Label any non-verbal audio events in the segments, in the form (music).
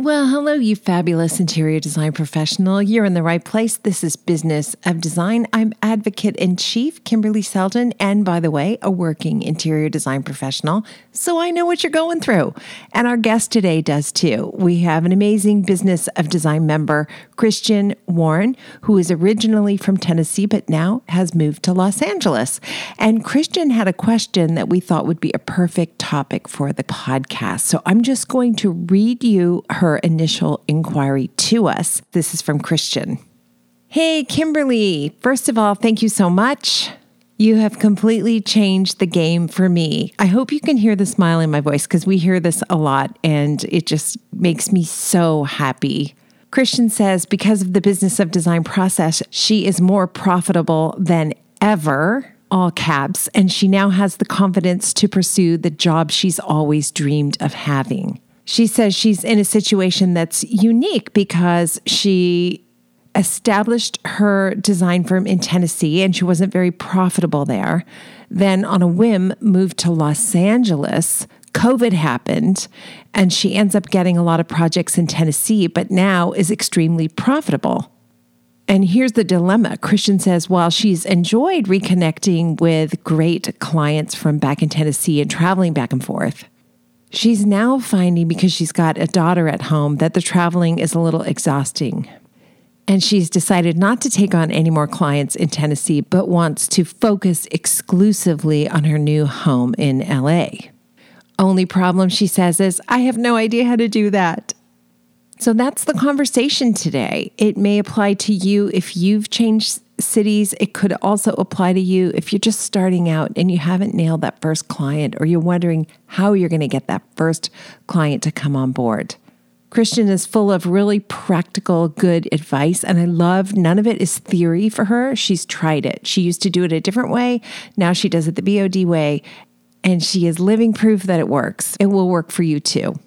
Well, hello, you fabulous interior design professional. You're in the right place. This is Business of Design. I'm advocate in chief, Kimberly Seldon, and by the way, a working interior design professional. So I know what you're going through. And our guest today does too. We have an amazing Business of Design member, Christian Warren, who is originally from Tennessee, but now has moved to Los Angeles. And Christian had a question that we thought would be a perfect topic for the podcast. So I'm just going to read you her her initial inquiry to us. This is from Christian. Hey, Kimberly. First of all, thank you so much. You have completely changed the game for me. I hope you can hear the smile in my voice because we hear this a lot and it just makes me so happy. Christian says because of the business of design process, she is more profitable than ever, all caps, and she now has the confidence to pursue the job she's always dreamed of having. She says she's in a situation that's unique because she established her design firm in Tennessee and she wasn't very profitable there. Then, on a whim, moved to Los Angeles. COVID happened and she ends up getting a lot of projects in Tennessee, but now is extremely profitable. And here's the dilemma Christian says while she's enjoyed reconnecting with great clients from back in Tennessee and traveling back and forth, She's now finding, because she's got a daughter at home, that the traveling is a little exhausting. And she's decided not to take on any more clients in Tennessee, but wants to focus exclusively on her new home in LA. Only problem, she says, is I have no idea how to do that. So that's the conversation today. It may apply to you if you've changed cities. It could also apply to you if you're just starting out and you haven't nailed that first client or you're wondering how you're going to get that first client to come on board. Christian is full of really practical, good advice. And I love none of it is theory for her. She's tried it. She used to do it a different way. Now she does it the BOD way. And she is living proof that it works. It will work for you too.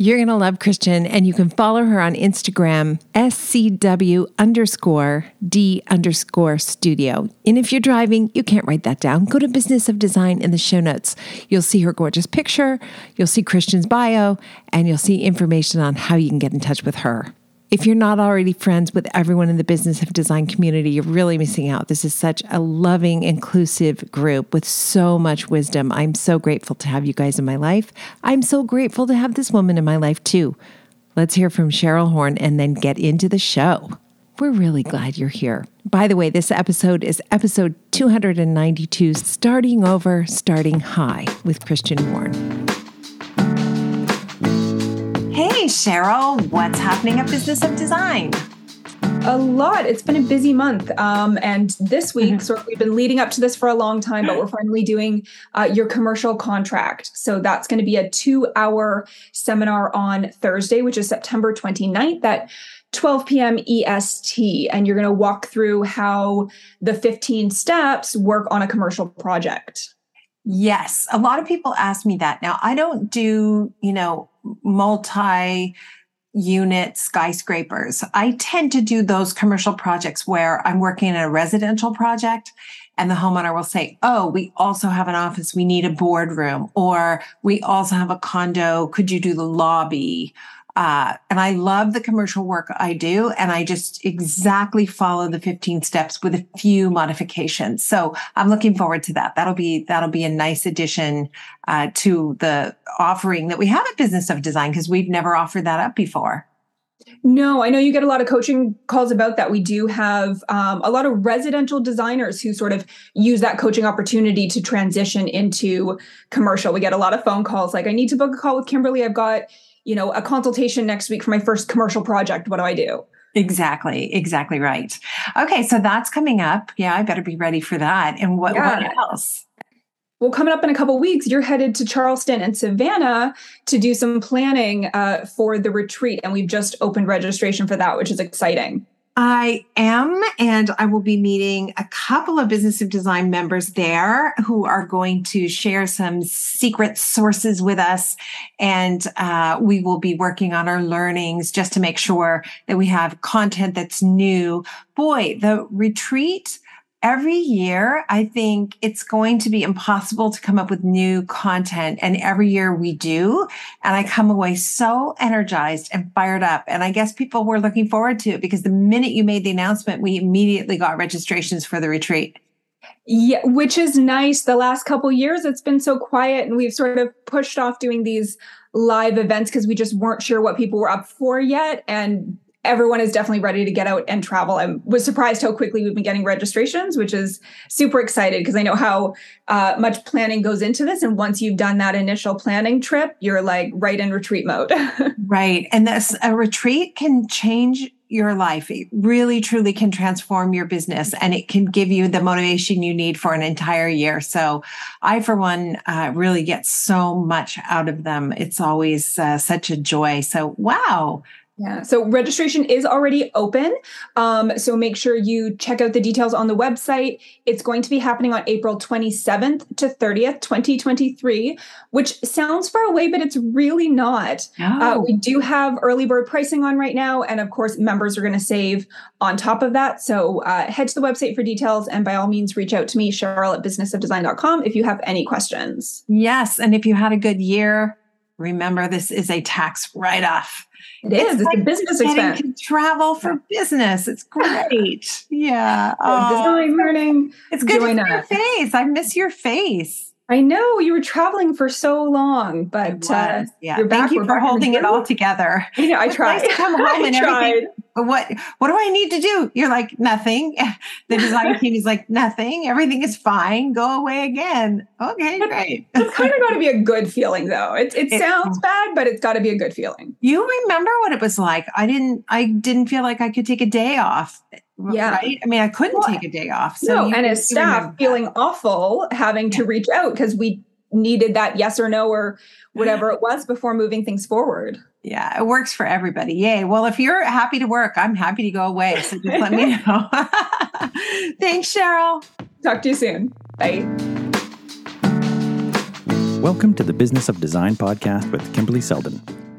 You're going to love Christian, and you can follow her on Instagram, SCW underscore D underscore studio. And if you're driving, you can't write that down. Go to Business of Design in the show notes. You'll see her gorgeous picture, you'll see Christian's bio, and you'll see information on how you can get in touch with her. If you're not already friends with everyone in the business of design community, you're really missing out. This is such a loving, inclusive group with so much wisdom. I'm so grateful to have you guys in my life. I'm so grateful to have this woman in my life too. Let's hear from Cheryl Horn and then get into the show. We're really glad you're here. By the way, this episode is episode 292 Starting Over, Starting High with Christian Warren. Cheryl, what's happening at Business of Design? A lot. It's been a busy month. Um, and this week, mm-hmm. sort of, we've been leading up to this for a long time, but we're finally doing uh, your commercial contract. So that's going to be a two hour seminar on Thursday, which is September 29th at 12 p.m. EST. And you're going to walk through how the 15 steps work on a commercial project. Yes. A lot of people ask me that. Now, I don't do, you know, multi unit skyscrapers. I tend to do those commercial projects where I'm working in a residential project and the homeowner will say, Oh, we also have an office. We need a boardroom, or we also have a condo. Could you do the lobby? Uh, and I love the commercial work I do. And I just exactly follow the 15 steps with a few modifications. So I'm looking forward to that. That'll be, that'll be a nice addition uh, to the offering that we have at Business of Design because we've never offered that up before. No, I know you get a lot of coaching calls about that. We do have um, a lot of residential designers who sort of use that coaching opportunity to transition into commercial. We get a lot of phone calls like, I need to book a call with Kimberly. I've got you know, a consultation next week for my first commercial project. What do I do? Exactly, exactly right. Okay, so that's coming up. Yeah, I better be ready for that. And what, yeah. what else? Well, coming up in a couple weeks, you're headed to Charleston and Savannah to do some planning uh, for the retreat, and we've just opened registration for that, which is exciting. I am, and I will be meeting a couple of Business of Design members there who are going to share some secret sources with us. And uh, we will be working on our learnings just to make sure that we have content that's new. Boy, the retreat every year, I think it's going to be impossible to come up with new content. And every year we do. And I come away so energized and fired up. And I guess people were looking forward to it because the minute you made the announcement, we immediately got registrations for the retreat. Yeah, which is nice. The last couple years, it's been so quiet, and we've sort of pushed off doing these live events because we just weren't sure what people were up for yet. And everyone is definitely ready to get out and travel. I was surprised how quickly we've been getting registrations, which is super excited because I know how uh, much planning goes into this. And once you've done that initial planning trip, you're like right in retreat mode. (laughs) right. And this a retreat can change your life. It really, truly can transform your business and it can give you the motivation you need for an entire year. So, I, for one, uh, really get so much out of them. It's always uh, such a joy. So, wow, yeah. So registration is already open. Um, so make sure you check out the details on the website. It's going to be happening on April 27th to 30th, 2023, which sounds far away, but it's really not. Uh, oh. Uh, we do have early bird pricing on right now. And of course, members are going to save on top of that. So uh, head to the website for details. And by all means, reach out to me, Cheryl at businessofdesign.com, if you have any questions. Yes. And if you had a good year, remember this is a tax write off. It is. It's, it's like a business expense. travel for business. It's (laughs) great. yeah. Oh, design learning. It's good Join to see your face. I miss your face. I know you were traveling for so long, but uh, yeah. You're Thank you for holding it all together. (laughs) Yeah, I tried. Nice come (laughs) home and everything. What what do I need to do? You're like nothing. (laughs) The design team is like nothing. Everything is fine. Go away again. Okay, great. It's kind of got to be a good feeling, though. It it, it sounds bad, but it's got to be a good feeling. You remember what it was like? I didn't. I didn't feel like I could take a day off yeah. Right. I mean, I couldn't well, take a day off. So no, and as staff feeling awful having to reach out because we needed that yes or no or whatever (gasps) it was before moving things forward. Yeah, it works for everybody. Yay. Well, if you're happy to work, I'm happy to go away. So just let me (laughs) know. (laughs) Thanks, Cheryl. Talk to you soon. Bye. Welcome to the Business of Design podcast with Kimberly Seldon.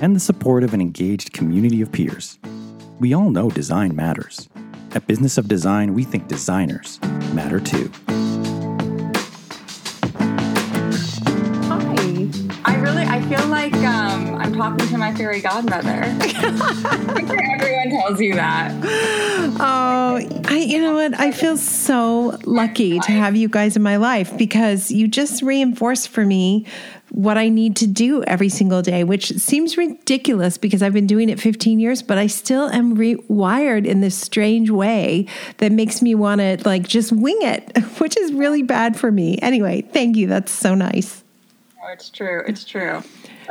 and the support of an engaged community of peers. We all know design matters. At Business of Design, we think designers matter too. Hi. I really, I feel like um, I'm talking to my fairy godmother. (laughs) I'm sure everyone tells you that. Oh, I, you know what? I feel so lucky to have you guys in my life because you just reinforced for me what I need to do every single day, which seems ridiculous because I've been doing it 15 years, but I still am rewired in this strange way that makes me want to like just wing it, (laughs) which is really bad for me. Anyway, thank you. That's so nice. Oh, it's true. It's true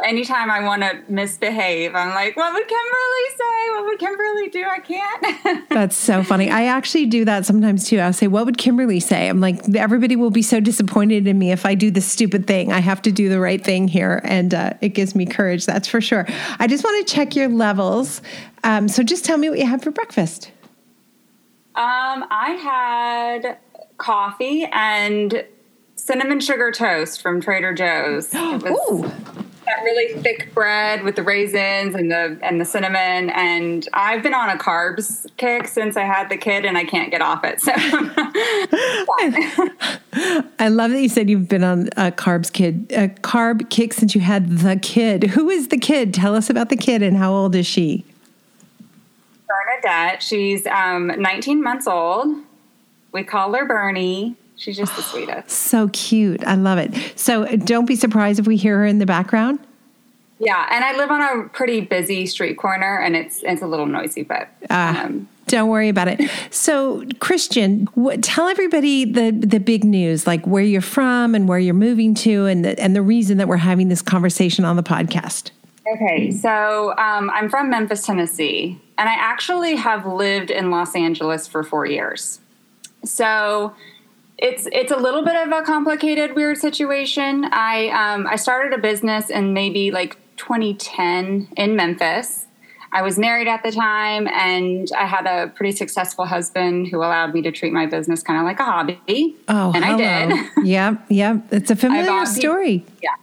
anytime I want to misbehave, I'm like, what would Kimberly say? What would Kimberly do? I can't. (laughs) That's so funny. I actually do that sometimes too. I'll say, what would Kimberly say? I'm like, everybody will be so disappointed in me if I do this stupid thing. I have to do the right thing here. And uh, it gives me courage, that's for sure. I just want to check your levels. Um, so just tell me what you had for breakfast. Um, I had coffee and cinnamon sugar toast from Trader Joe's. (gasps) Was, Ooh that really thick bread with the raisins and the and the cinnamon and I've been on a carbs kick since I had the kid and I can't get off it. (laughs) So I love that you said you've been on a carbs kid a carb kick since you had the kid. Who is the kid? Tell us about the kid and how old is she? Bernadette. She's um, 19 months old. We call her Bernie. She's just the (gasps) sweetest. So cute. I love it. So don't be surprised if we hear her in the background. Yeah, and I live on a pretty busy street corner, and it's it's a little noisy, but uh, um, don't worry about it. So, Christian, what, tell everybody the the big news, like where you're from and where you're moving to, and the, and the reason that we're having this conversation on the podcast. Okay, so um, I'm from Memphis, Tennessee, and I actually have lived in Los Angeles for four years. So it's it's a little bit of a complicated, weird situation. I um, I started a business in maybe like 2010 in Memphis. I was married at the time, and I had a pretty successful husband who allowed me to treat my business kind of like a hobby. Oh, and hello. I did. (laughs) yep, yep. It's a familiar story. Yeah.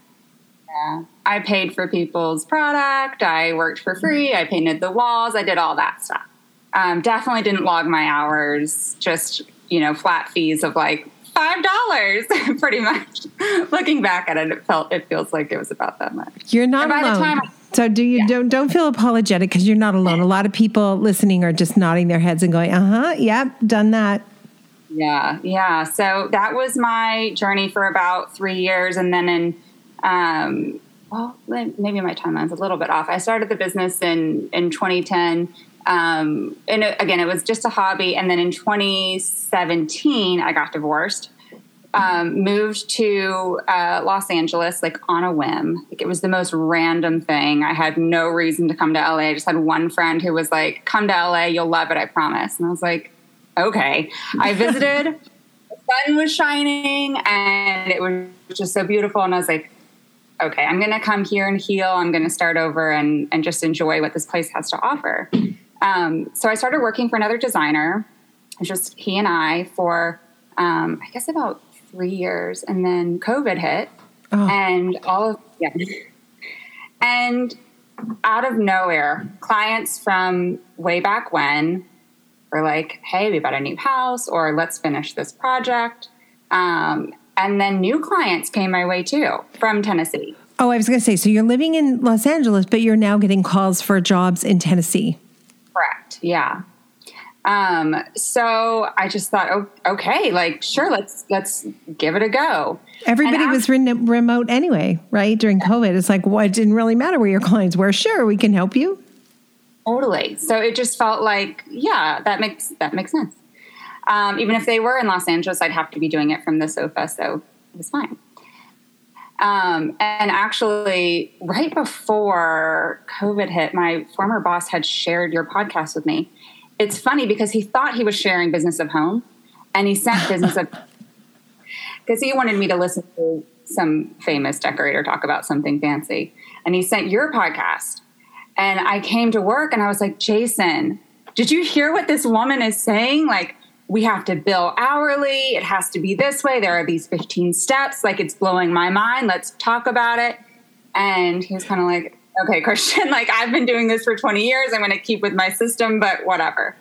Yeah. I paid for people's product. I worked for free. I painted the walls. I did all that stuff. Um, definitely didn't log my hours. Just you know, flat fees of like five dollars, (laughs) pretty much. Looking back at it, it felt it feels like it was about that much. You're not And alone. time- so do you don't don't feel apologetic because you're not alone. A lot of people listening are just nodding their heads and going, "Uh huh, yep, done that." Yeah, yeah. So that was my journey for about three years, and then in, um, well, maybe my timeline's a little bit off. I started the business in in 2010, um, and it, again, it was just a hobby. And then in 2017, I got divorced. Um, moved to uh, Los Angeles like on a whim. Like it was the most random thing. I had no reason to come to LA. I just had one friend who was like, "Come to LA, you'll love it, I promise." And I was like, "Okay." I visited. (laughs) the sun was shining, and it was just so beautiful. And I was like, "Okay, I'm going to come here and heal. I'm going to start over and and just enjoy what this place has to offer." Um, so I started working for another designer. Just he and I for um, I guess about three years, and then COVID hit, Oh. and all of yeah, and out of nowhere, clients from way back when were like, "Hey, we bought a new house," or "Let's finish this project," um, and then new clients came my way too from Tennessee. Oh, I was going to say, so you're living in Los Angeles, but you're now getting calls for jobs in Tennessee. Correct. Yeah. Um, so I just thought, oh, okay, like sure, let's let's give it a go. Everybody was re- remote anyway, right? During COVID, it's like, well, it didn't really matter where your clients were. Sure, we can help you. Totally. So it just felt like, yeah, that makes that makes sense. Um, even if they were in Los Angeles, I'd have to be doing it from the sofa, so it was fine. Um, and actually, right before COVID hit, my former boss had shared your podcast with me. It's funny because he thought he was sharing Business of Home, and he sent Business of (laughs) because he wanted me to listen to some famous decorator talk about something fancy, and he sent your podcast. And I came to work and I was like, Jason, did you hear what this woman is saying? Like, we have to bill hourly. It has to be this way. There are these 15 steps. Like, it's blowing my mind. Let's talk about it. And he was kind of like, okay, (laughs) Christian, like, I've been doing this for 20 years. I'm going to keep with my system, but whatever.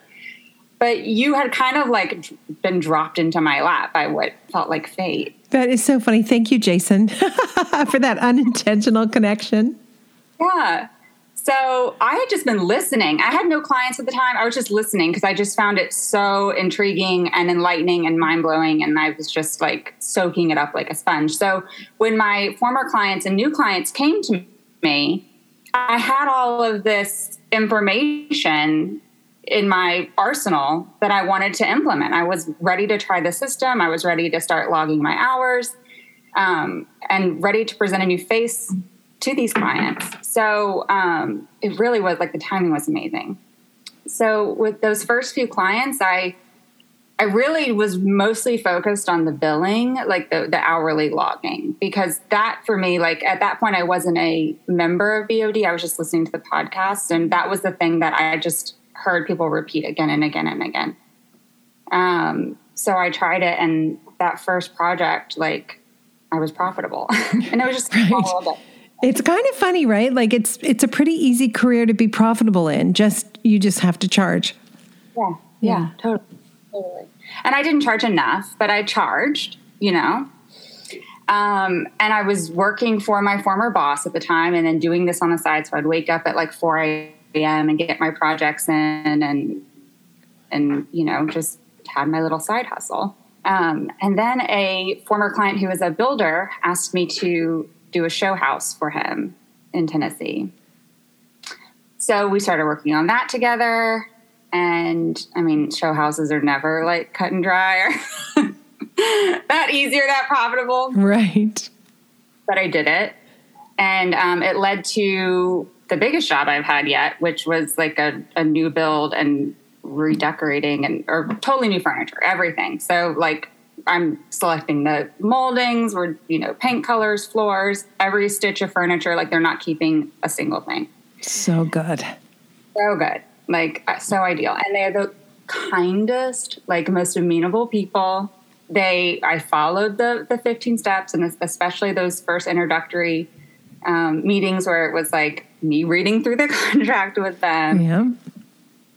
But you had kind of like been dropped into my lap by what felt like fate. That is so funny. Thank you, Jason, (laughs) for that unintentional connection. Yeah. So I had just been listening. I had no clients at the time. I was just listening because I just found it so intriguing and enlightening and mind blowing. And I was just like soaking it up like a sponge. So when my former clients and new clients came to me, I had all of this information in my arsenal that I wanted to implement. I was ready to try the system. I was ready to start logging my hours um, and ready to present a new face to these clients. So um, it really was like the timing was amazing. So with those first few clients, I I really was mostly focused on the billing, like the, the hourly logging, because that for me, like at that point, I wasn't a member of BOD. I was just listening to the podcast, and that was the thing that I just heard people repeat again and again and again. Um, so I tried it, and that first project, like I was profitable, (laughs) and it was just Right. A little bit. It's kind of funny, right? Like it's it's a pretty easy career to be profitable in. Just you just have to charge. Yeah, yeah, totally, totally. And I didn't charge enough, but I charged, you know. Um, and I was working for my former boss at the time, and then doing this on the side. So I'd wake up at like four a.m. and get my projects in, and and you know just had my little side hustle. Um, and then a former client who was a builder asked me to do a show house for him in Tennessee. So we started working on that together. And I mean, show houses are never like cut and dry or (laughs) that easy or that profitable, Right. but I did it. And um, it led to the biggest job I've had yet, which was like a, a new build and redecorating and or totally new furniture, everything. So like I'm selecting the moldings, or you know, paint colors, floors, every stitch of furniture. Like they're not keeping a single thing. So good. So good. Like uh, so ideal. And they're the kindest, like most amenable people. They I followed the the 15 steps and especially those first introductory um, meetings where it was like me reading through the (laughs) contract with them. Yeah.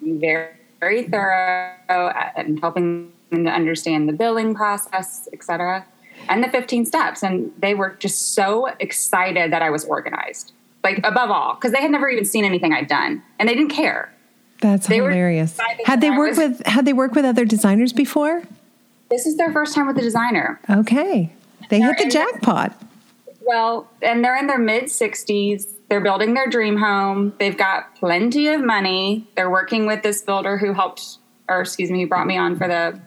Very very thorough and helping them to understand the billing process, etc. And the 15 steps. And they were just so excited that I was organized. Like above all, because they had never even seen anything I'd done and they didn't care. That's They hilarious. Had they worked was- with had they worked with other designers before? This is their first time with a designer. Okay. They hit the and- jackpot. Well, and they're in their mid 60s. They're building their dream home. They've got plenty of money. They're working with this builder who helped, or excuse me, who brought me on for the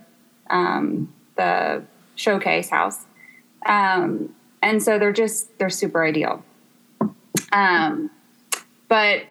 um, the showcase house. Um, and so they're just they're super ideal. Um, but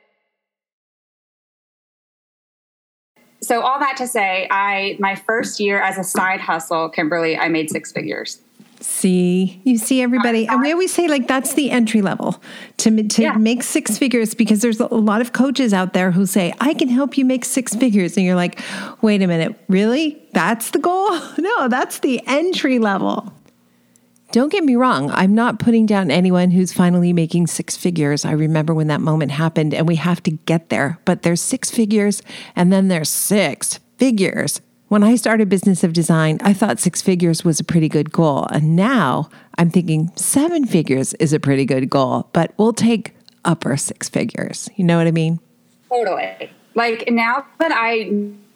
so all that to say, I my first year as a side hustle, Kimberly, I made six figures. See, you see everybody, and we always say like that's the entry level to to Yeah. make six figures because there's a lot of coaches out there who say I can help you make six figures, and you're like, wait a minute, really? That's the goal? (laughs) No, that's the entry level. Don't get me wrong, I'm not putting down anyone who's finally making six figures. I remember when that moment happened, and we have to get there. But there's six figures, and then there's six figures. When I started Business of Design, I thought six figures was a pretty good goal. And now I'm thinking seven figures is a pretty good goal, but we'll take upper six figures. You know what I mean? Totally. Like now that I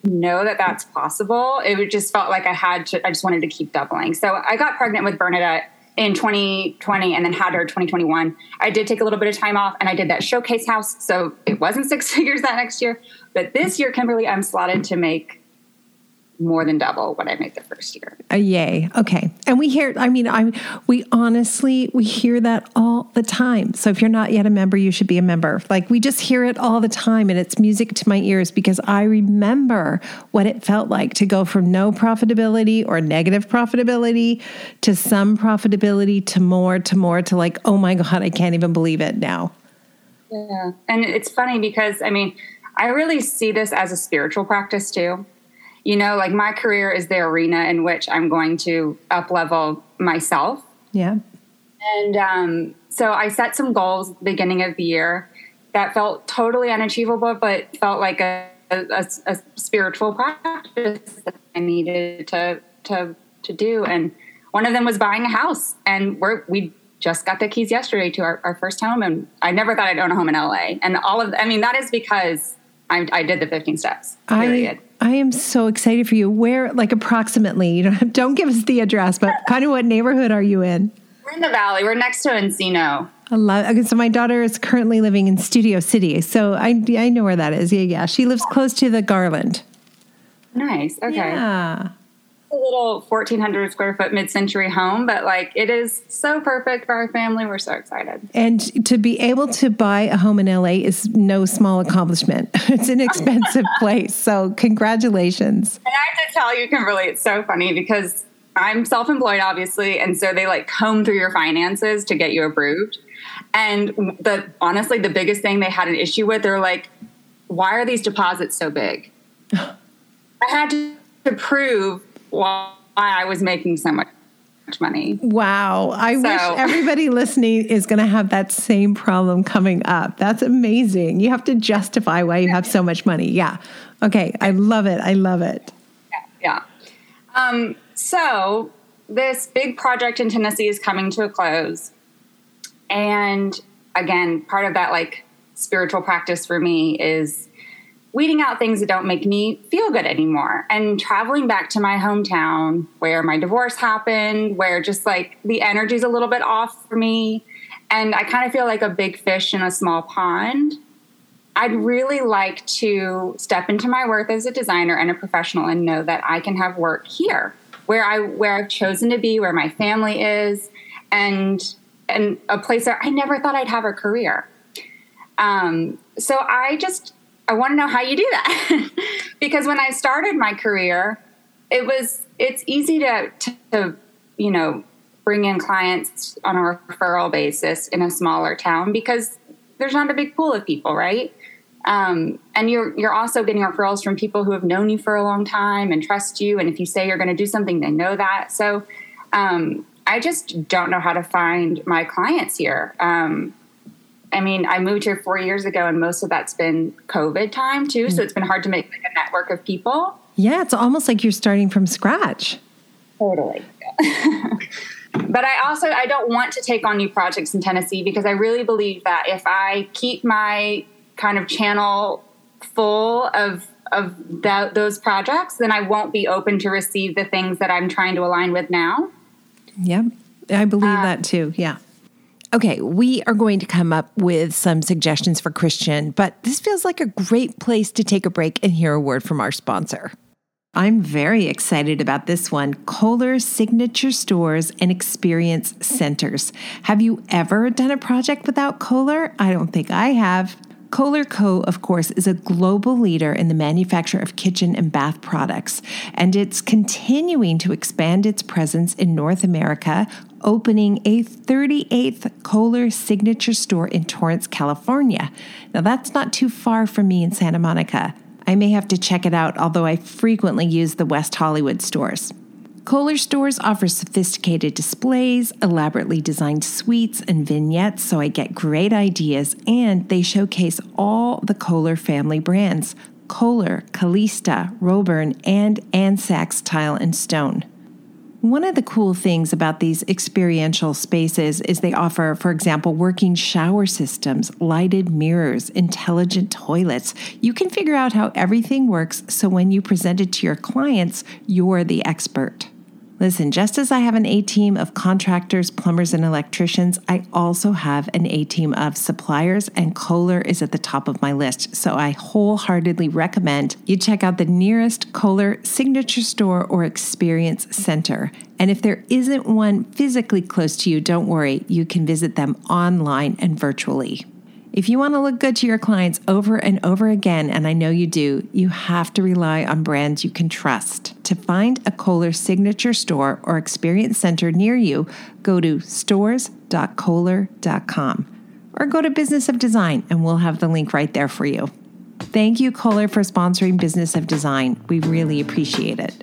know that that's possible, it just felt like I had to, I just wanted to keep doubling. So I got pregnant with Bernadette in 2020 and then had her 2021. I did take a little bit of time off and I did that showcase house. So it wasn't six (laughs) figures that next year. But this year, Kimberly, I'm slotted to make more than double what I made the first year. Uh, yay. Okay. And we hear, I mean, I we honestly we hear that all the time. So if you're not yet a member, you should be a member. Like we just hear it all the time and it's music to my ears because I remember what it felt like to go from no profitability or negative profitability to some profitability to more to more to like, oh my God, I can't even believe it now. Yeah. And it's funny because, I mean, I really see this as a spiritual practice too. You know, like my career is the arena in which I'm going to up level myself. Yeah. And um, so I set some goals beginning of the year that felt totally unachievable, but felt like a, a, a spiritual practice that I needed to, to, to do. And one of them was buying a house. And we're, we just got the keys yesterday to our, our first home. And I never thought I'd own a home in LA. And all of, I mean, that is because I, I did the 15 steps, period. I I am so excited for you. Where like approximately, you know, don't give us the address, but kind of what neighborhood are you in? we're in the valley. We're next to Encino. I love. Okay, so my daughter is currently living in Studio City, so I I know where that is. Yeah, yeah. She lives close to the Garland. Nice. Okay. Yeah. A little 1400 square foot mid-century home but like it is so perfect for our family we're so excited And to be able to buy a home in LA is no small accomplishment. (laughs) It's an expensive (laughs) place. So congratulations. and i have to tell you kimberly it's so funny because i'm self-employed obviously and so they like comb through your finances to get you approved and the honestly the biggest thing they had an issue with they're like why are these deposits so big (laughs) i had to, to prove why i was making so much money Wow. I wish everybody (laughs) listening is going to have that same problem coming up. That's amazing. You have to justify why you have so much money. Yeah. Okay. I love it. I love it. yeah. Um, so this big project in Tennessee is coming to a close. And again, part of that like spiritual practice for me is weeding out things that don't make me feel good anymore and traveling back to my hometown where my divorce happened, where just like the energy's a little bit off for me. And I kind of feel like a big fish in a small pond. I'd really like to step into my worth as a designer and a professional and know that I can have work here where I where I've chosen to be, where my family is, and and a place that I never thought I'd have a career. Um, so I just I want to know how you do that (laughs) because when I started my career, it was it's easy to, to, to you know bring in clients on a referral basis in a smaller town because there's not a big pool of people, right? Um, and you're you're also getting referrals from people who have known you for a long time and trust you. And if you say you're going to do something, they know that. So um, I just don't know how to find my clients here. Um, I mean, I moved here four years ago, and most of that's been COVID time too. So it's been hard to make like a network of people. Yeah, it's almost like you're starting from scratch. Totally. (laughs) but I also I don't want to take on new projects in Tennessee because I really believe that if I keep my kind of channel full of of that, those projects, then I won't be open to receive the things that I'm trying to align with now. Yep, I believe uh, that too. Yeah. Okay, we are going to come up with some suggestions for Christian, but this feels like a great place to take a break and hear a word from our sponsor. I'm very excited about this one Kohler Signature Stores and Experience Centers. Have you ever done a project without Kohler? I don't think I have. Kohler Co., of course, is a global leader in the manufacture of kitchen and bath products, and it's continuing to expand its presence in North America, opening a 38th Kohler signature store in Torrance, California. Now, that's not too far from me in Santa Monica. I may have to check it out, although I frequently use the West Hollywood stores. Kohler stores offer sophisticated displays, elaborately designed suites, and vignettes, so I get great ideas, and they showcase all the Kohler family brands Kohler, Kallista, Robern, and Ann Sacks Tile and Stone. One of the cool things about these experiential spaces is they offer, for example, working shower systems, lighted mirrors, intelligent toilets. You can figure out how everything works so when you present it to your clients, you're the expert. Listen, just as I have an A team of contractors, plumbers, and electricians, I also have an A team of suppliers, and Kohler is at the top of my list. So I wholeheartedly recommend you check out the nearest Kohler signature store or experience center. And if there isn't one physically close to you, don't worry, you can visit them online and virtually. If you want to look good to your clients over and over again, and I know you do, you have to rely on brands you can trust. To find a Kohler signature store or experience center near you, go to stores.kohler.com or go to Business of Design and we'll have the link right there for you. Thank you, Kohler, for sponsoring Business of Design. We really appreciate it.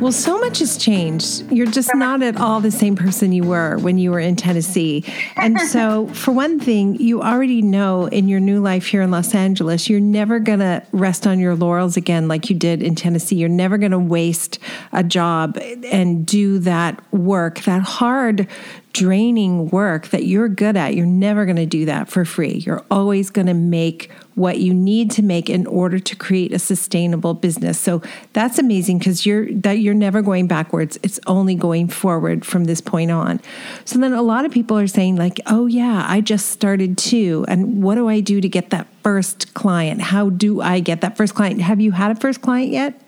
Well, so much has changed. You're just not at all the same person you were when you were in Tennessee. And (laughs) so, for one thing, you already know in your new life here in Los Angeles, you're never going to rest on your laurels again like you did in Tennessee. You're never going to waste a job and do that work, that hard draining work that you're good at, you're never going to do that for free. You're always going to make what you need to make in order to create a sustainable business. So that's amazing because you're that you're never going backwards. It's only going forward from this point on. So then a lot of people are saying like, "Oh yeah, I just started too. And what do I do to get that first client? How do I get that first client? Have you had a first client yet?"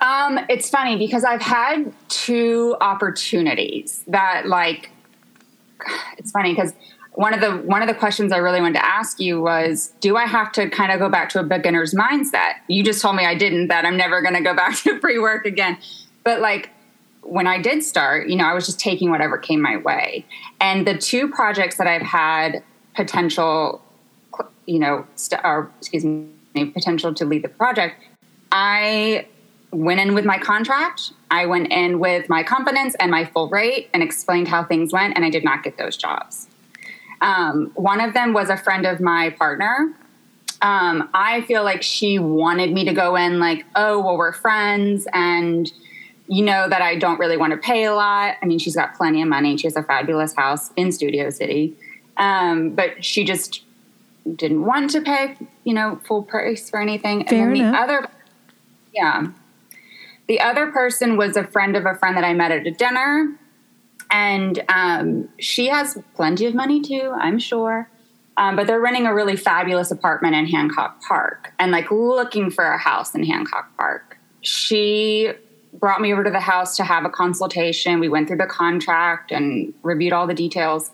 Um, it's funny because I've had two opportunities that like (sighs) it's funny because one of the one of the questions I really wanted to ask you was do I have to kind of go back to a beginner's mindset? You just told me I didn't that I'm never going to go back (laughs) to pre-work again. But like when I did start, you know, I was just taking whatever came my way. And the two projects that I've had potential you know, st- or excuse me, potential to lead the project, I went in with my contract. I went in with my confidence and my full rate and explained how things went, and I did not get those jobs. Um, one of them was a friend of my partner. Um, I feel like she wanted me to go in like, oh, well, we're friends, and you know that I don't really want to pay a lot. I mean, she's got plenty of money. She has a fabulous house in Studio City, um, but she just didn't want to pay, you know, full price for anything. Fair and then enough. the other, yeah, the other person was a friend of a friend that I met at a dinner. And um, she has plenty of money too, I'm sure. Um, but they're renting a really fabulous apartment in Hancock Park and like looking for a house in Hancock Park. She brought me over to the house to have a consultation. We went through the contract and reviewed all the details.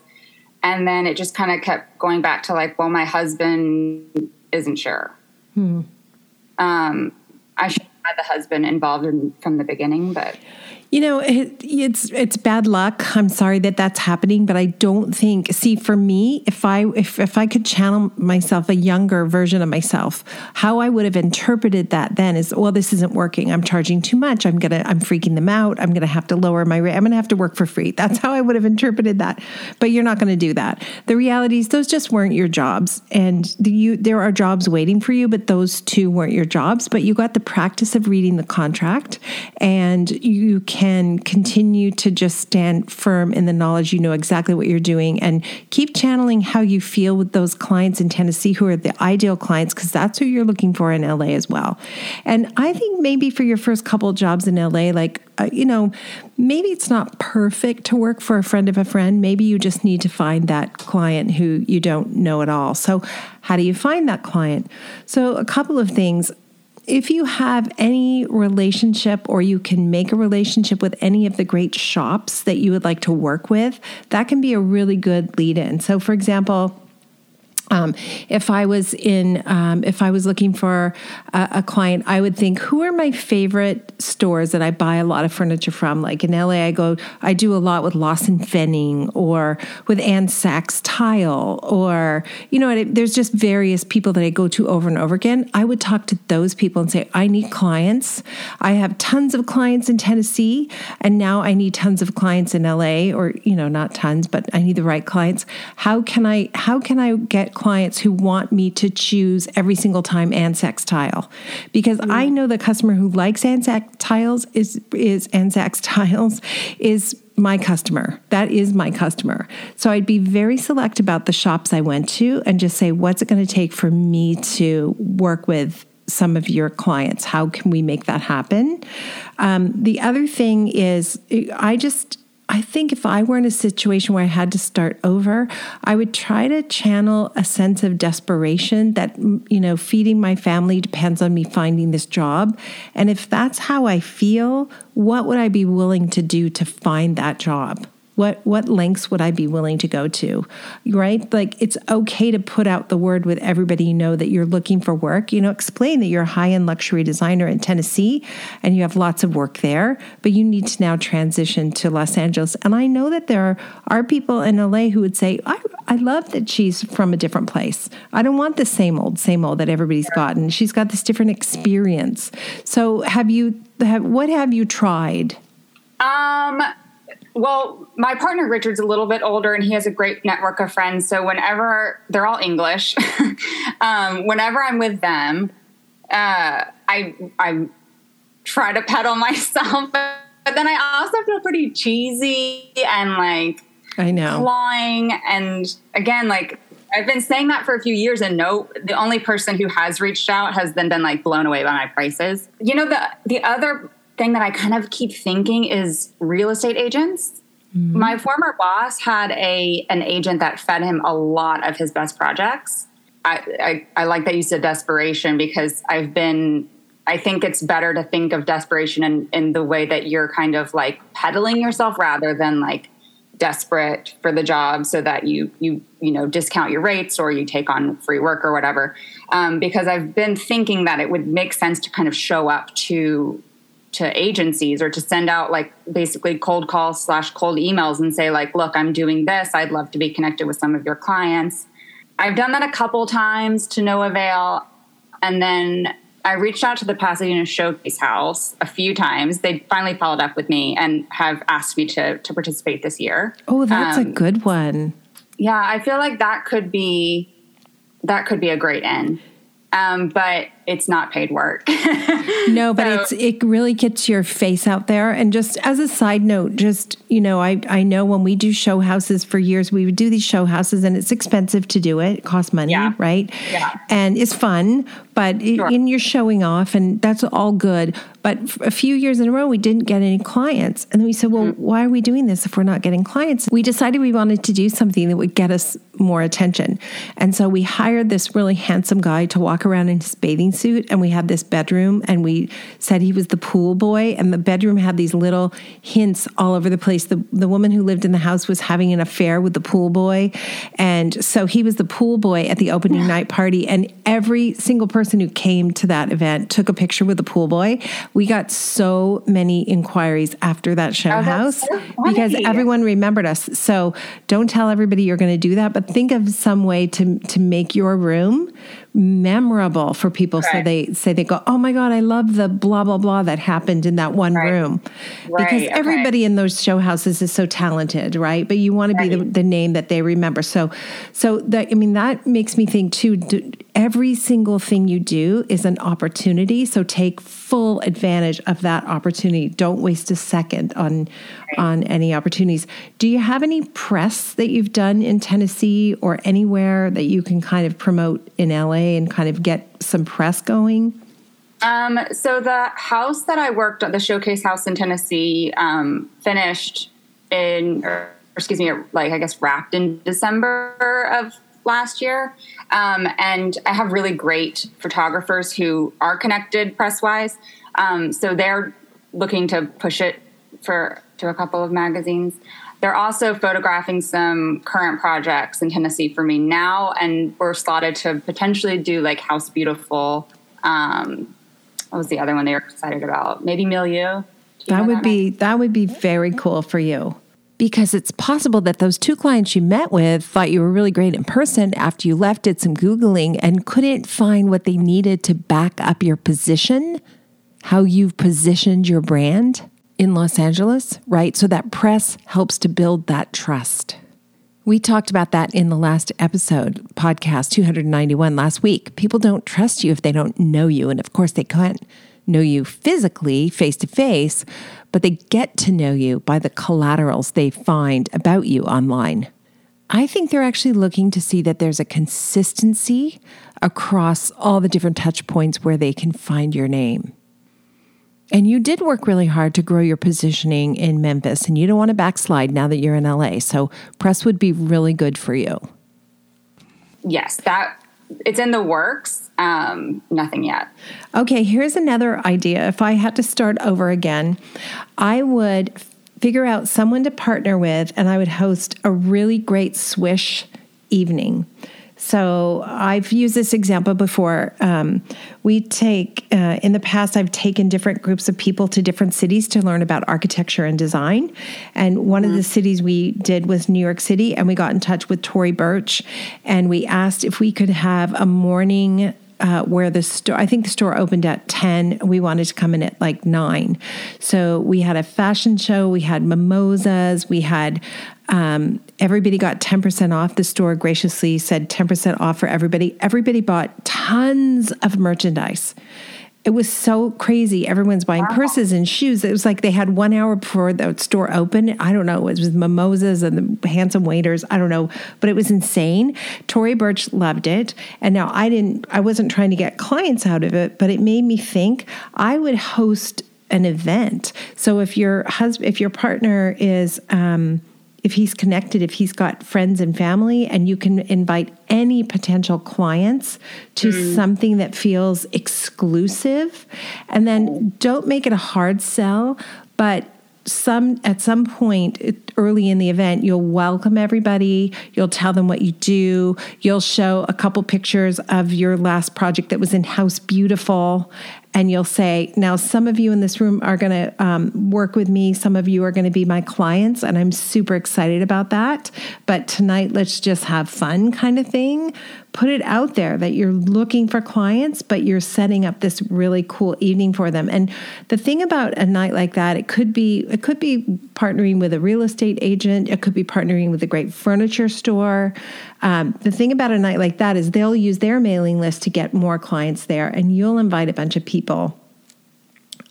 And then it just kind of kept going back to like, well, my husband isn't sure. Hmm. Um, I should have had the husband involved in, from the beginning, but you know, it, it's it's bad luck. I'm sorry that that's happening, but I don't think. See, for me, if I if if I could channel myself, a younger version of myself, how I would have interpreted that then is, well, this isn't working. I'm charging too much. I'm gonna I'm freaking them out. I'm gonna have to lower my rate. I'm gonna have to work for free. That's how I would have interpreted that. But you're not to do that. The reality is, those just weren't your jobs, and you there are jobs waiting for you, but those two weren't your jobs. But you got the practice of reading the contract, and you. Can can continue to just stand firm in the knowledge you know exactly what you're doing and keep channeling how you feel with those clients in Tennessee who are the ideal clients because that's who you're looking for in LA as well. And I think maybe for your first couple jobs in LA, like, uh, you know, maybe it's not perfect to work for a friend of a friend. Maybe you just need to find that client who you don't know at all. So, how do you find that client? So, a couple of things if you have any relationship or you can make a relationship with any of the great shops that you would like to work with, that can be a really good lead in. So, for example, um, if I was in, um, if I was looking for a, a, client, I would think, who are my favorite stores that I buy a lot of furniture from? Like in LA, I go, I do a lot with Lawson Fenning or with Ann Sacks Tile, or you know, there's just various people that I go to over and over again. I would talk to those people and say, I need clients. I have tons of clients in Tennessee, and now I need tons of clients in LA, or you know, not tons, but I need the right clients. How can I? How can I get clients who want me to choose every single time Sacks tile because mm. I know the customer who likes Sacks tiles is is Sacks (laughs) tiles is my customer. That is my customer. So I'd be very select about the shops I went to and just say, what's it going to take for me to work with some of your clients? How can we make that happen? Um, the other thing is, I just I think if I were in a situation where I had to start over, I would try to channel a sense of desperation that, you know, feeding my family depends on me finding this job. And if that's how I feel, what would I be willing to do to find that job? What what lengths would I be willing to go to? Right? Like it's okay to put out the word with everybody you know that you're looking for work. You know, explain that you're a high-end luxury designer in Tennessee and you have lots of work there, but you need to now transition to Los Angeles. And I know that there are, are people in LA who would say, I, I love that she's from a different place. I don't want the same old, same old that everybody's gotten. She's got this different experience. So have you have what have you tried? Um well, my partner Richard's a little bit older and he has a great network of friends. So whenever they're all English, (laughs) um, whenever I'm with them, uh, I I try to pedal (laughs) myself, but, but then I also feel pretty cheesy and like I know clawing. And again, like I've been saying that for a few years, and no, the only person who has reached out has then been like blown away by my prices. You know, the the other thing that I kind of keep thinking is real estate agents. Mm-hmm. My former boss had a an agent that fed him a lot of his best projects. I, I, I like that you said desperation because I've been I think it's better to think of desperation in, in the way that you're kind of like peddling yourself rather than like desperate for the job so that you you you know discount your rates or you take on free work or whatever um, because i've been thinking that it would make sense to kind of show up to to agencies or to send out like basically cold calls slash cold emails and say like look i'm doing this. I'd love to be connected with some of your clients. I've done that a couple times to no avail. And then i reached out to the pasadena showcase house a few times. They finally followed up with me and have asked me to to participate this year. Oh that's um, a good one. Yeah i feel like that could be that could be a great end. Um, but it's not paid work. (laughs) no, but so, it's it really gets your face out there. And just as a side note, just you know, I I know when we do show houses for years, we would do these show houses, and it's expensive to do it. It costs money, yeah. right? Yeah, and it's fun, but sure. it, and you're showing off, and that's all good. But a few years in a row, we didn't get any clients, and then we said, well, mm-hmm. why are we doing this if we're not getting clients? We decided we wanted to do something that would get us more attention, and so we hired this really handsome guy to walk around in his bathing suit and we had this bedroom and we said he was the pool boy and the bedroom had these little hints all over the place. The the woman who lived in the house was having an affair with the pool boy. And so he was the pool boy at the opening night party and every single person who came to that event took a picture with the pool boy. We got so many inquiries after that show Oh, house so because everyone remembered us. So don't tell everybody you're going to do that, but think of some way to to make your room memorable for people so they say they go, "Oh my god, I love the blah blah blah that happened in that one Right. room." Right, Because okay. everybody in those show houses is so talented, right? But you want to be the, Right. the name that they remember. So so that I mean that makes me think too do, every single thing you do is an opportunity, so take full advantage of that opportunity. Don't waste a second on on any opportunities. Do you have any press that you've done in Tennessee or anywhere that you can kind of promote in LA and kind of get some press going? Um, so the house that I worked at, the showcase house in Tennessee, um, finished in, or excuse me, like I guess wrapped in December of last year. Um, and I have really great photographers who are connected press wise. Um, so they're looking to push it for to a couple of magazines. They're also photographing some current projects in Tennessee for me now, and we're slotted to potentially do like House Beautiful. Um, what was the other one they were excited about? Maybe Milieu. That would be that would be very cool for you. Because it's possible that those two clients you met with thought you were really great in person after you left, did some Googling, and couldn't find what they needed to back up your position, how you've positioned your brand in Los Angeles, right? So that press helps to build that trust. We talked about that in the last episode, podcast 291 last week. People don't trust you if they don't know you. And of course, they can't know you physically, face to face, but they get to know you by the collaterals they find about you online. I think they're actually looking to see that there's a consistency across all the different touch points where they can find your name. And you did work really hard to grow your positioning in Memphis, and you don't want to backslide now that you're in LA. So, press would be really good for you. Yes, that it's in the works. Um, nothing yet. Okay, here's another idea. If I had to start over again, I would figure out someone to partner with and I would host a really great swish evening. So I've used this example before. Um, we take, uh, in the past, I've taken different groups of people to different cities to learn about architecture and design. And one of the cities we did was New York City, and we got in touch with Tory Burch, and we asked if we could have a morning uh, where the store, I think the store opened at 10. We wanted to come in at like 9. So we had a fashion show, we had mimosas, we had um, everybody got 10% off. The store graciously said 10% off for everybody. Everybody bought tons of merchandise. It was so crazy. Everyone's buying purses and shoes. It was like they had one hour before the store opened. I don't know. It was with mimosas and the handsome waiters. I don't know, but it was insane. Tory Burch loved it. And now I didn't, I wasn't trying to get clients out of it, but it made me think I would host an event. So if your husband, if your partner is, um, if he's connected, if he's got friends and family, and you can invite any potential clients to mm. something that feels exclusive, and then don't make it a hard sell, but some at some point it- early in the event you'll welcome everybody you'll tell them what you do you'll show a couple pictures of your last project that was in house beautiful and you'll say now some of you in this room are going to um, work with me some of you are going to be my clients and i'm super excited about that. But tonight let's just have fun kind of thing. Put it out there that you're looking for clients but you're setting up this really cool evening for them. And the thing about a night like that it could be it could be partnering with a real estate agent it could be partnering with a great furniture store um, the thing about a night like that is they'll use their mailing list to get more clients there and you'll invite a bunch of people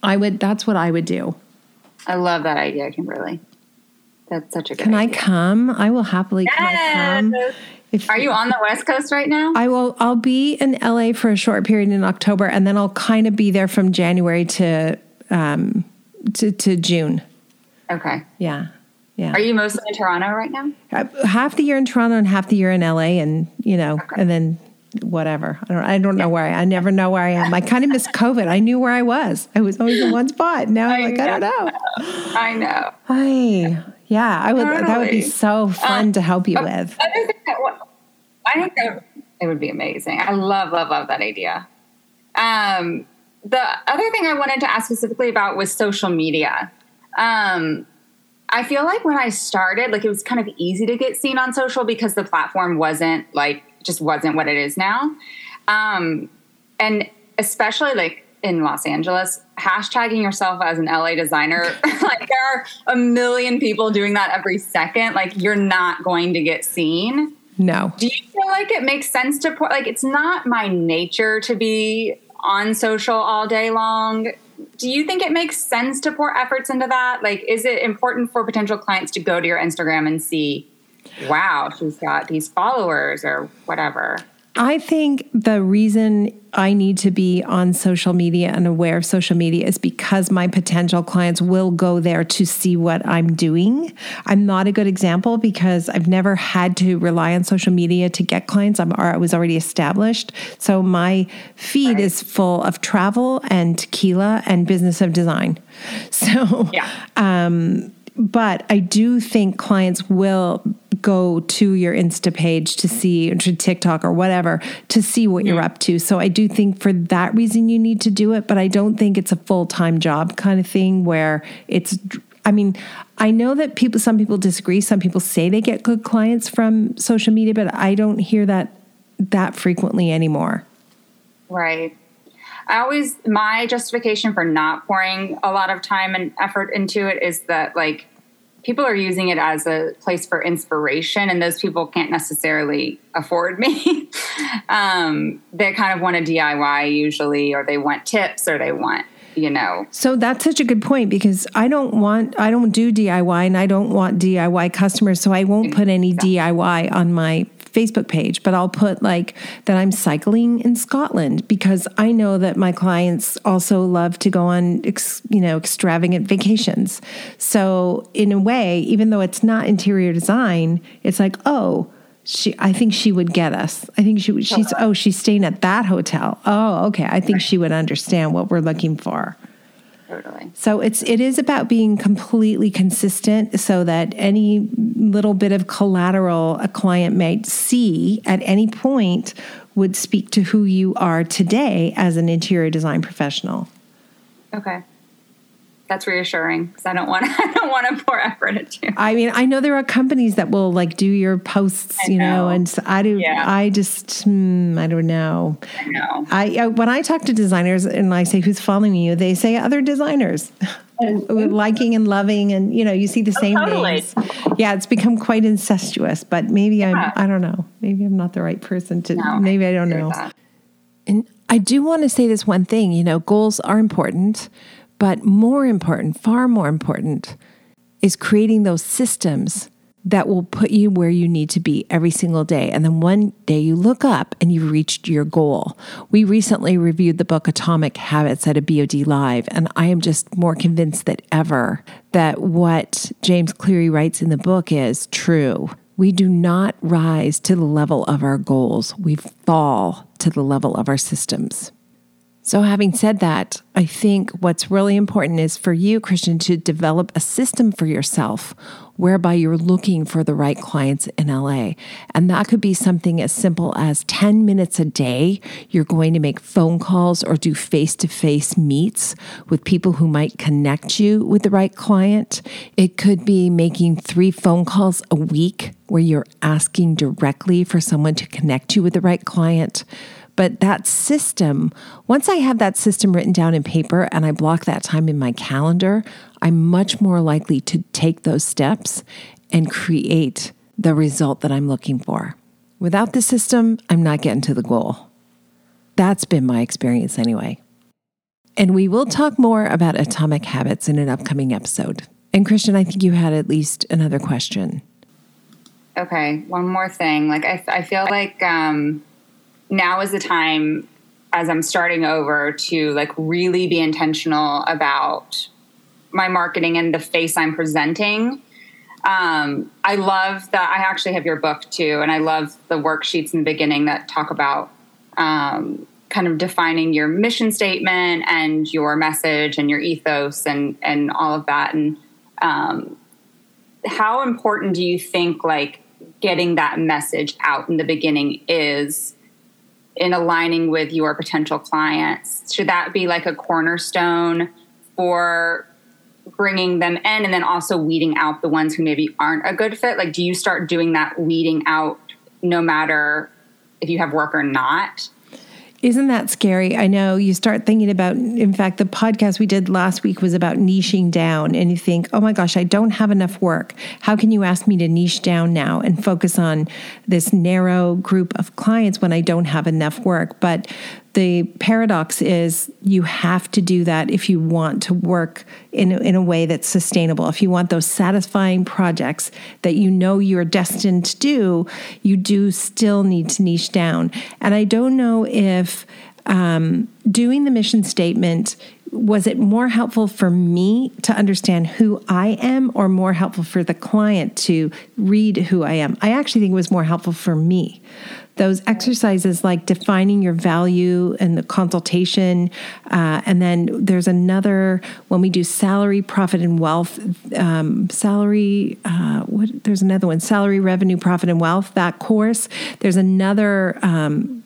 i would that's what i would do I love that idea, Kimberly. That's such a good can i come i will happily can i come if Are you on the West Coast right now? I will. I'll be in LA for a short period in October, and then I'll kind of be there from January to um, to, to June. okay. Yeah, yeah. Are you mostly in Toronto right now? Uh, half the year in Toronto and half the year in LA, and you know, and then whatever. I don't I don't know where I I never know where I am. I kind of miss COVID. I knew where I was. I was always in one spot. Now I'm like, I don't know. I know. I yeah, I would that would be so fun Um, to help you with. Other thing that I think that it would be amazing. I love, love, love that idea. Um, the other thing I wanted to ask specifically about was social media. Um, I feel like when I started, like it was kind of easy to get seen on social because the platform wasn't like just wasn't what it is now. Um, and especially like in Los Angeles, hashtagging yourself as an LA designer, (laughs) like there are a million people doing that every second. Like you're not going to get seen. No. Do you feel like it makes sense to put like it's not my nature to be on social all day long? Do you think it makes sense to pour efforts into that? Like is it important for potential clients to go to your Instagram and see, wow, she's got these followers or whatever? I think the reason I need to be on social media and aware of social media is because my potential clients will go there to see what I'm doing. I'm not a good example because I've never had to rely on social media to get clients. I'm, I was already established. So my feed is full of travel and tequila and business of design. (laughs) So, Yeah. Um, but I do think clients will go to your Insta page to see, or to TikTok or whatever, to see what you're up to. So I do think for that reason you need to do it, but I don't think it's a full time job kind of thing where it's. I mean, I know that people, some people disagree. Some people say they get good clients from social media, but I don't hear that that frequently anymore. Right. I always, my justification for not pouring a lot of time and effort into it is that, like, people are using it as a place for inspiration, and those people can't necessarily afford me. (laughs) um, they kind of want a DIY usually, or they want tips, or they want, you know, So that's such a good point because I don't want I don't do DIY and I don't want DIY customers so I won't put any DIY on my Facebook page but I'll put like that I'm cycling in Scotland because I know that my clients also love to go on ex, you know extravagant vacations. So in a way even though it's not interior design it's like oh she I think she would get us. I think she would she's oh she's staying at that hotel. Oh okay I think she would understand what we're looking for. Totally. So it's it is about being completely consistent so that any little bit of collateral a client might see at any point would speak to who you are today as an interior design professional. Okay. That's reassuring because I don't want (laughs) I don't want to pour effort into. I mean, I know there are companies that will like do your posts, I you know, know. and so I do. Yeah. I just, hmm, I don't know. I know. I, I when I talk to designers and I say who's following you, they say other designers, (laughs) liking and loving, and you know, you see the same totally. names. Yeah, it's become quite incestuous. But maybe Yeah. I'm, I don't know. Maybe I'm not the right person to. No, maybe I don't know. And I do want to say this one thing you know, goals are important, but more important, far more important, is creating those systems that will put you where you need to be every single day. And then one day you look up and you've reached your goal. We recently reviewed the book Atomic Habits at a BOD Live, and I am just more convinced than ever that what James Cleary writes in the book is true. We do not rise to the level of our goals, we fall to the level of our systems. So, having said that, I think what's really important is for you, Christian, to develop a system for yourself whereby you're looking for the right clients in LA. And that could be something as simple as 10 minutes a day. You're going to make phone calls or do face to face meets with people who might connect you with the right client. It could be making three phone calls a week where you're asking directly for someone to connect you with the right client. But that system, once I have that system written down in paper and I block that time in my calendar, I'm much more likely to take those steps and create the result that I'm looking for. Without the system, I'm not getting to the goal. That's been my experience anyway. And we will talk more about atomic habits in an upcoming episode. And Christian, I think you had at least another question. Okay, one more thing. Like I, I feel like um, now is the time, as I'm starting over, to like really be intentional about my marketing and the face I'm presenting. Um, I love that. I actually have your book too, and I love the worksheets in the beginning that talk about um, kind of defining your mission statement and your message and your ethos and and all of that and um, how important do you think like getting that message out in the beginning is in aligning with your potential clients. Should that be like a cornerstone for bringing them in and then also weeding out the ones who maybe aren't a good fit? Like do you start doing that weeding out no matter if you have work or not isn't that scary? I know you start thinking about, in fact, the podcast we did last week was about niching down, and you think, oh my gosh, I don't have enough work. How can you ask me to niche down now and focus on this narrow group of clients when I don't have enough work? But the paradox is you have to do that if you want to work in, in a way that's sustainable. If you want those satisfying projects that you know you're destined to do, you do still need to niche down. And I don't know if um, doing the mission statement was it more helpful for me to understand who I am or more helpful for the client to read who I am? I actually think it was more helpful for me those exercises like defining your value and the consultation. Uh, and then there's another when we do salary, profit, and wealth, um, salary, uh, what, there's another one, salary, revenue, profit, and wealth, that course. There's another um,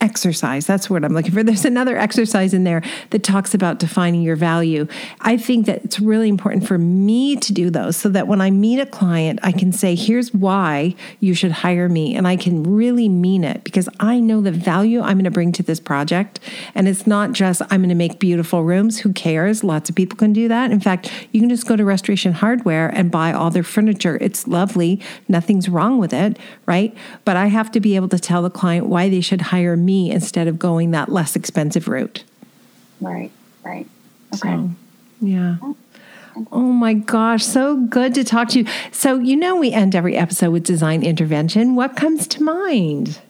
exercise. That's what I'm looking for. There's another exercise in there that talks about defining your value. I think that it's really important for me to do those so that when I meet a client, I can say, here's why you should hire me. And I can really mean it because I know the value I'm going to bring to this project. And it's not just, I'm going to make beautiful rooms. Who cares? Lots of people can do that. In fact, you can just go to Restoration Hardware and buy all their furniture. It's lovely. Nothing's wrong with it, right? But I have to be able to tell the client why they should hire me me instead of going that less expensive route. Right, right. Okay. So, yeah. Oh my gosh, so good to talk to you. So, you know, we end every episode with design intervention. What comes to mind?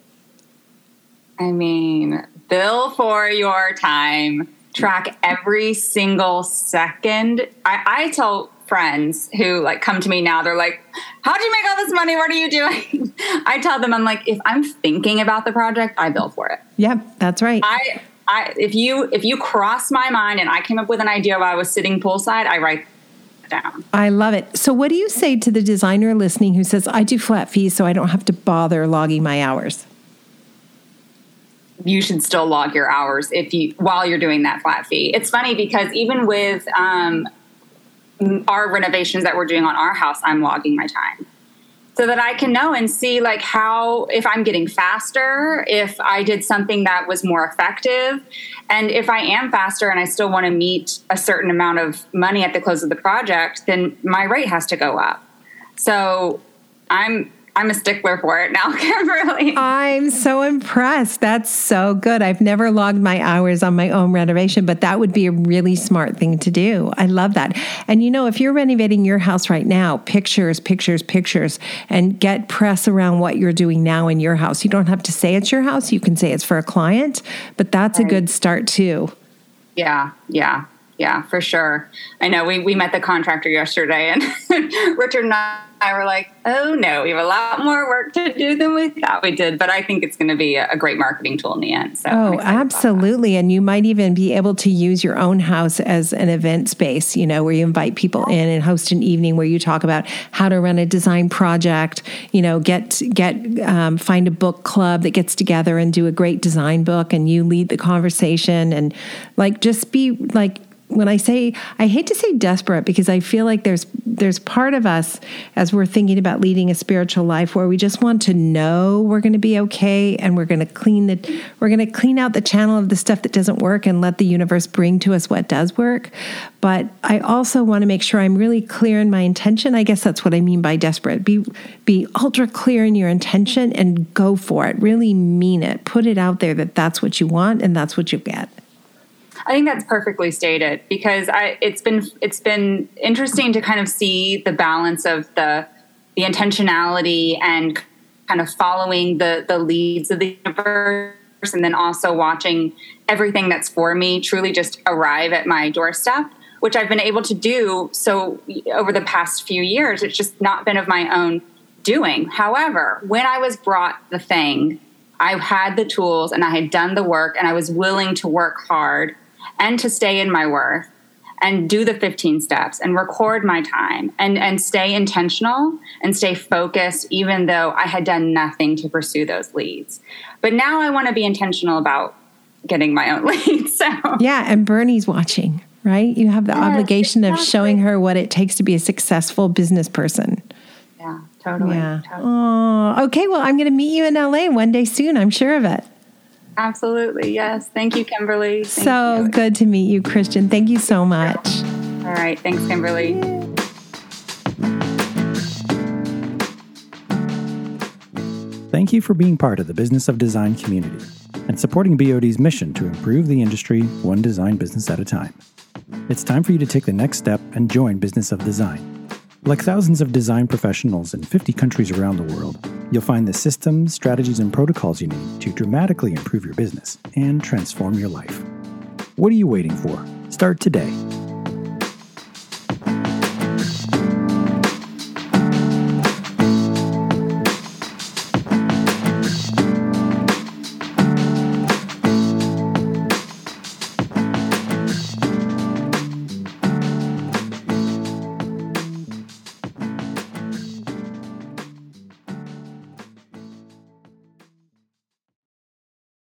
I mean, bill for your time, track every single second. I, I tell friends who like come to me now they're like how do you make all this money? What are you doing? (laughs) I tell them i'm like if i'm thinking about the project i bill for it. Yep that's right. I i if you if you cross my mind and i came up with an idea while i was sitting poolside i write down. I love it. So what do you say to the designer listening who says i do flat fees so i don't have to bother logging my hours you should still log your hours if you while you're doing that flat fee. It's funny because even with um, our renovations that we're doing on our house, I'm logging my time so that I can know and see like how if I'm getting faster, if I did something that was more effective, and if I am faster and I still want to meet a certain amount of money at the close of the project, then my rate has to go up. So I'm I'm a stickler for it now, (laughs) Kimberly. I'm so impressed. That's so good. I've never logged my hours on my own renovation, but that would be a really smart thing to do. I love that. And you know, if you're renovating your house right now, pictures, pictures, pictures, and get press around what you're doing now in your house. You don't have to say it's your house, you can say it's for a client, but that's right. a good start too. Yeah, yeah yeah, for sure. I know we, we met the contractor yesterday and (laughs) Richard and I were like, oh no, we have a lot more work to do than we thought we did. But I think it's going to be a, great marketing tool in the end. So oh, absolutely. And you might even be able to use your own house as an event space, you know, where you invite people in and host an evening where you talk about how to run a design project, you know, get, get, um, find a book club that gets together and do a great design book and you lead the conversation and like just be like, when I say I hate to say desperate because I feel like there's there's part of us as we're thinking about leading a spiritual life where we just want to know we're going to be okay and we're going to clean the we're going to clean out the channel of the stuff that doesn't work and let the universe bring to us what does work. But I also want to make sure I'm really clear in my intention. I guess that's what I mean by desperate. Be be ultra clear in your intention and go for it. Really mean it. Put it out there that that's what you want and that's what you get. I think that's perfectly stated because I, it's been it's been interesting to kind of see the balance of the the intentionality and kind of following the the leads of the universe and then also watching everything that's for me truly just arrive at my doorstep which I've been able to do so over the past few years. It's just not been of my own doing. However when I was brought the thing I had the tools and I had done the work and I was willing to work hard and to stay in my worth and do the 15 steps and record my time and and stay intentional and stay focused even though I had done nothing to pursue those leads. But now I want to be intentional about getting my own (laughs) leads. So Yeah, and Bernie's watching, right? You have the yes, obligation exactly. of showing her what it takes to be a successful business person. Yeah, totally. Yeah. Totally. Oh, okay. Well, I'm going to meet you in LA one day soon. I'm sure of it. Absolutely. Yes. Thank you, Kimberly. Thank so you. good to meet you, Christian. Thank you so much. All right. Thanks, Kimberly. Thank you for being part of the Business of Design community and supporting BOD's mission to improve the industry one design business at a time. It's time for you to take the next step and join Business of Design. Like thousands of design professionals in 50 countries around the world, you'll find the systems, strategies, and protocols you need to dramatically improve your business and transform your life. What are you waiting for? Start today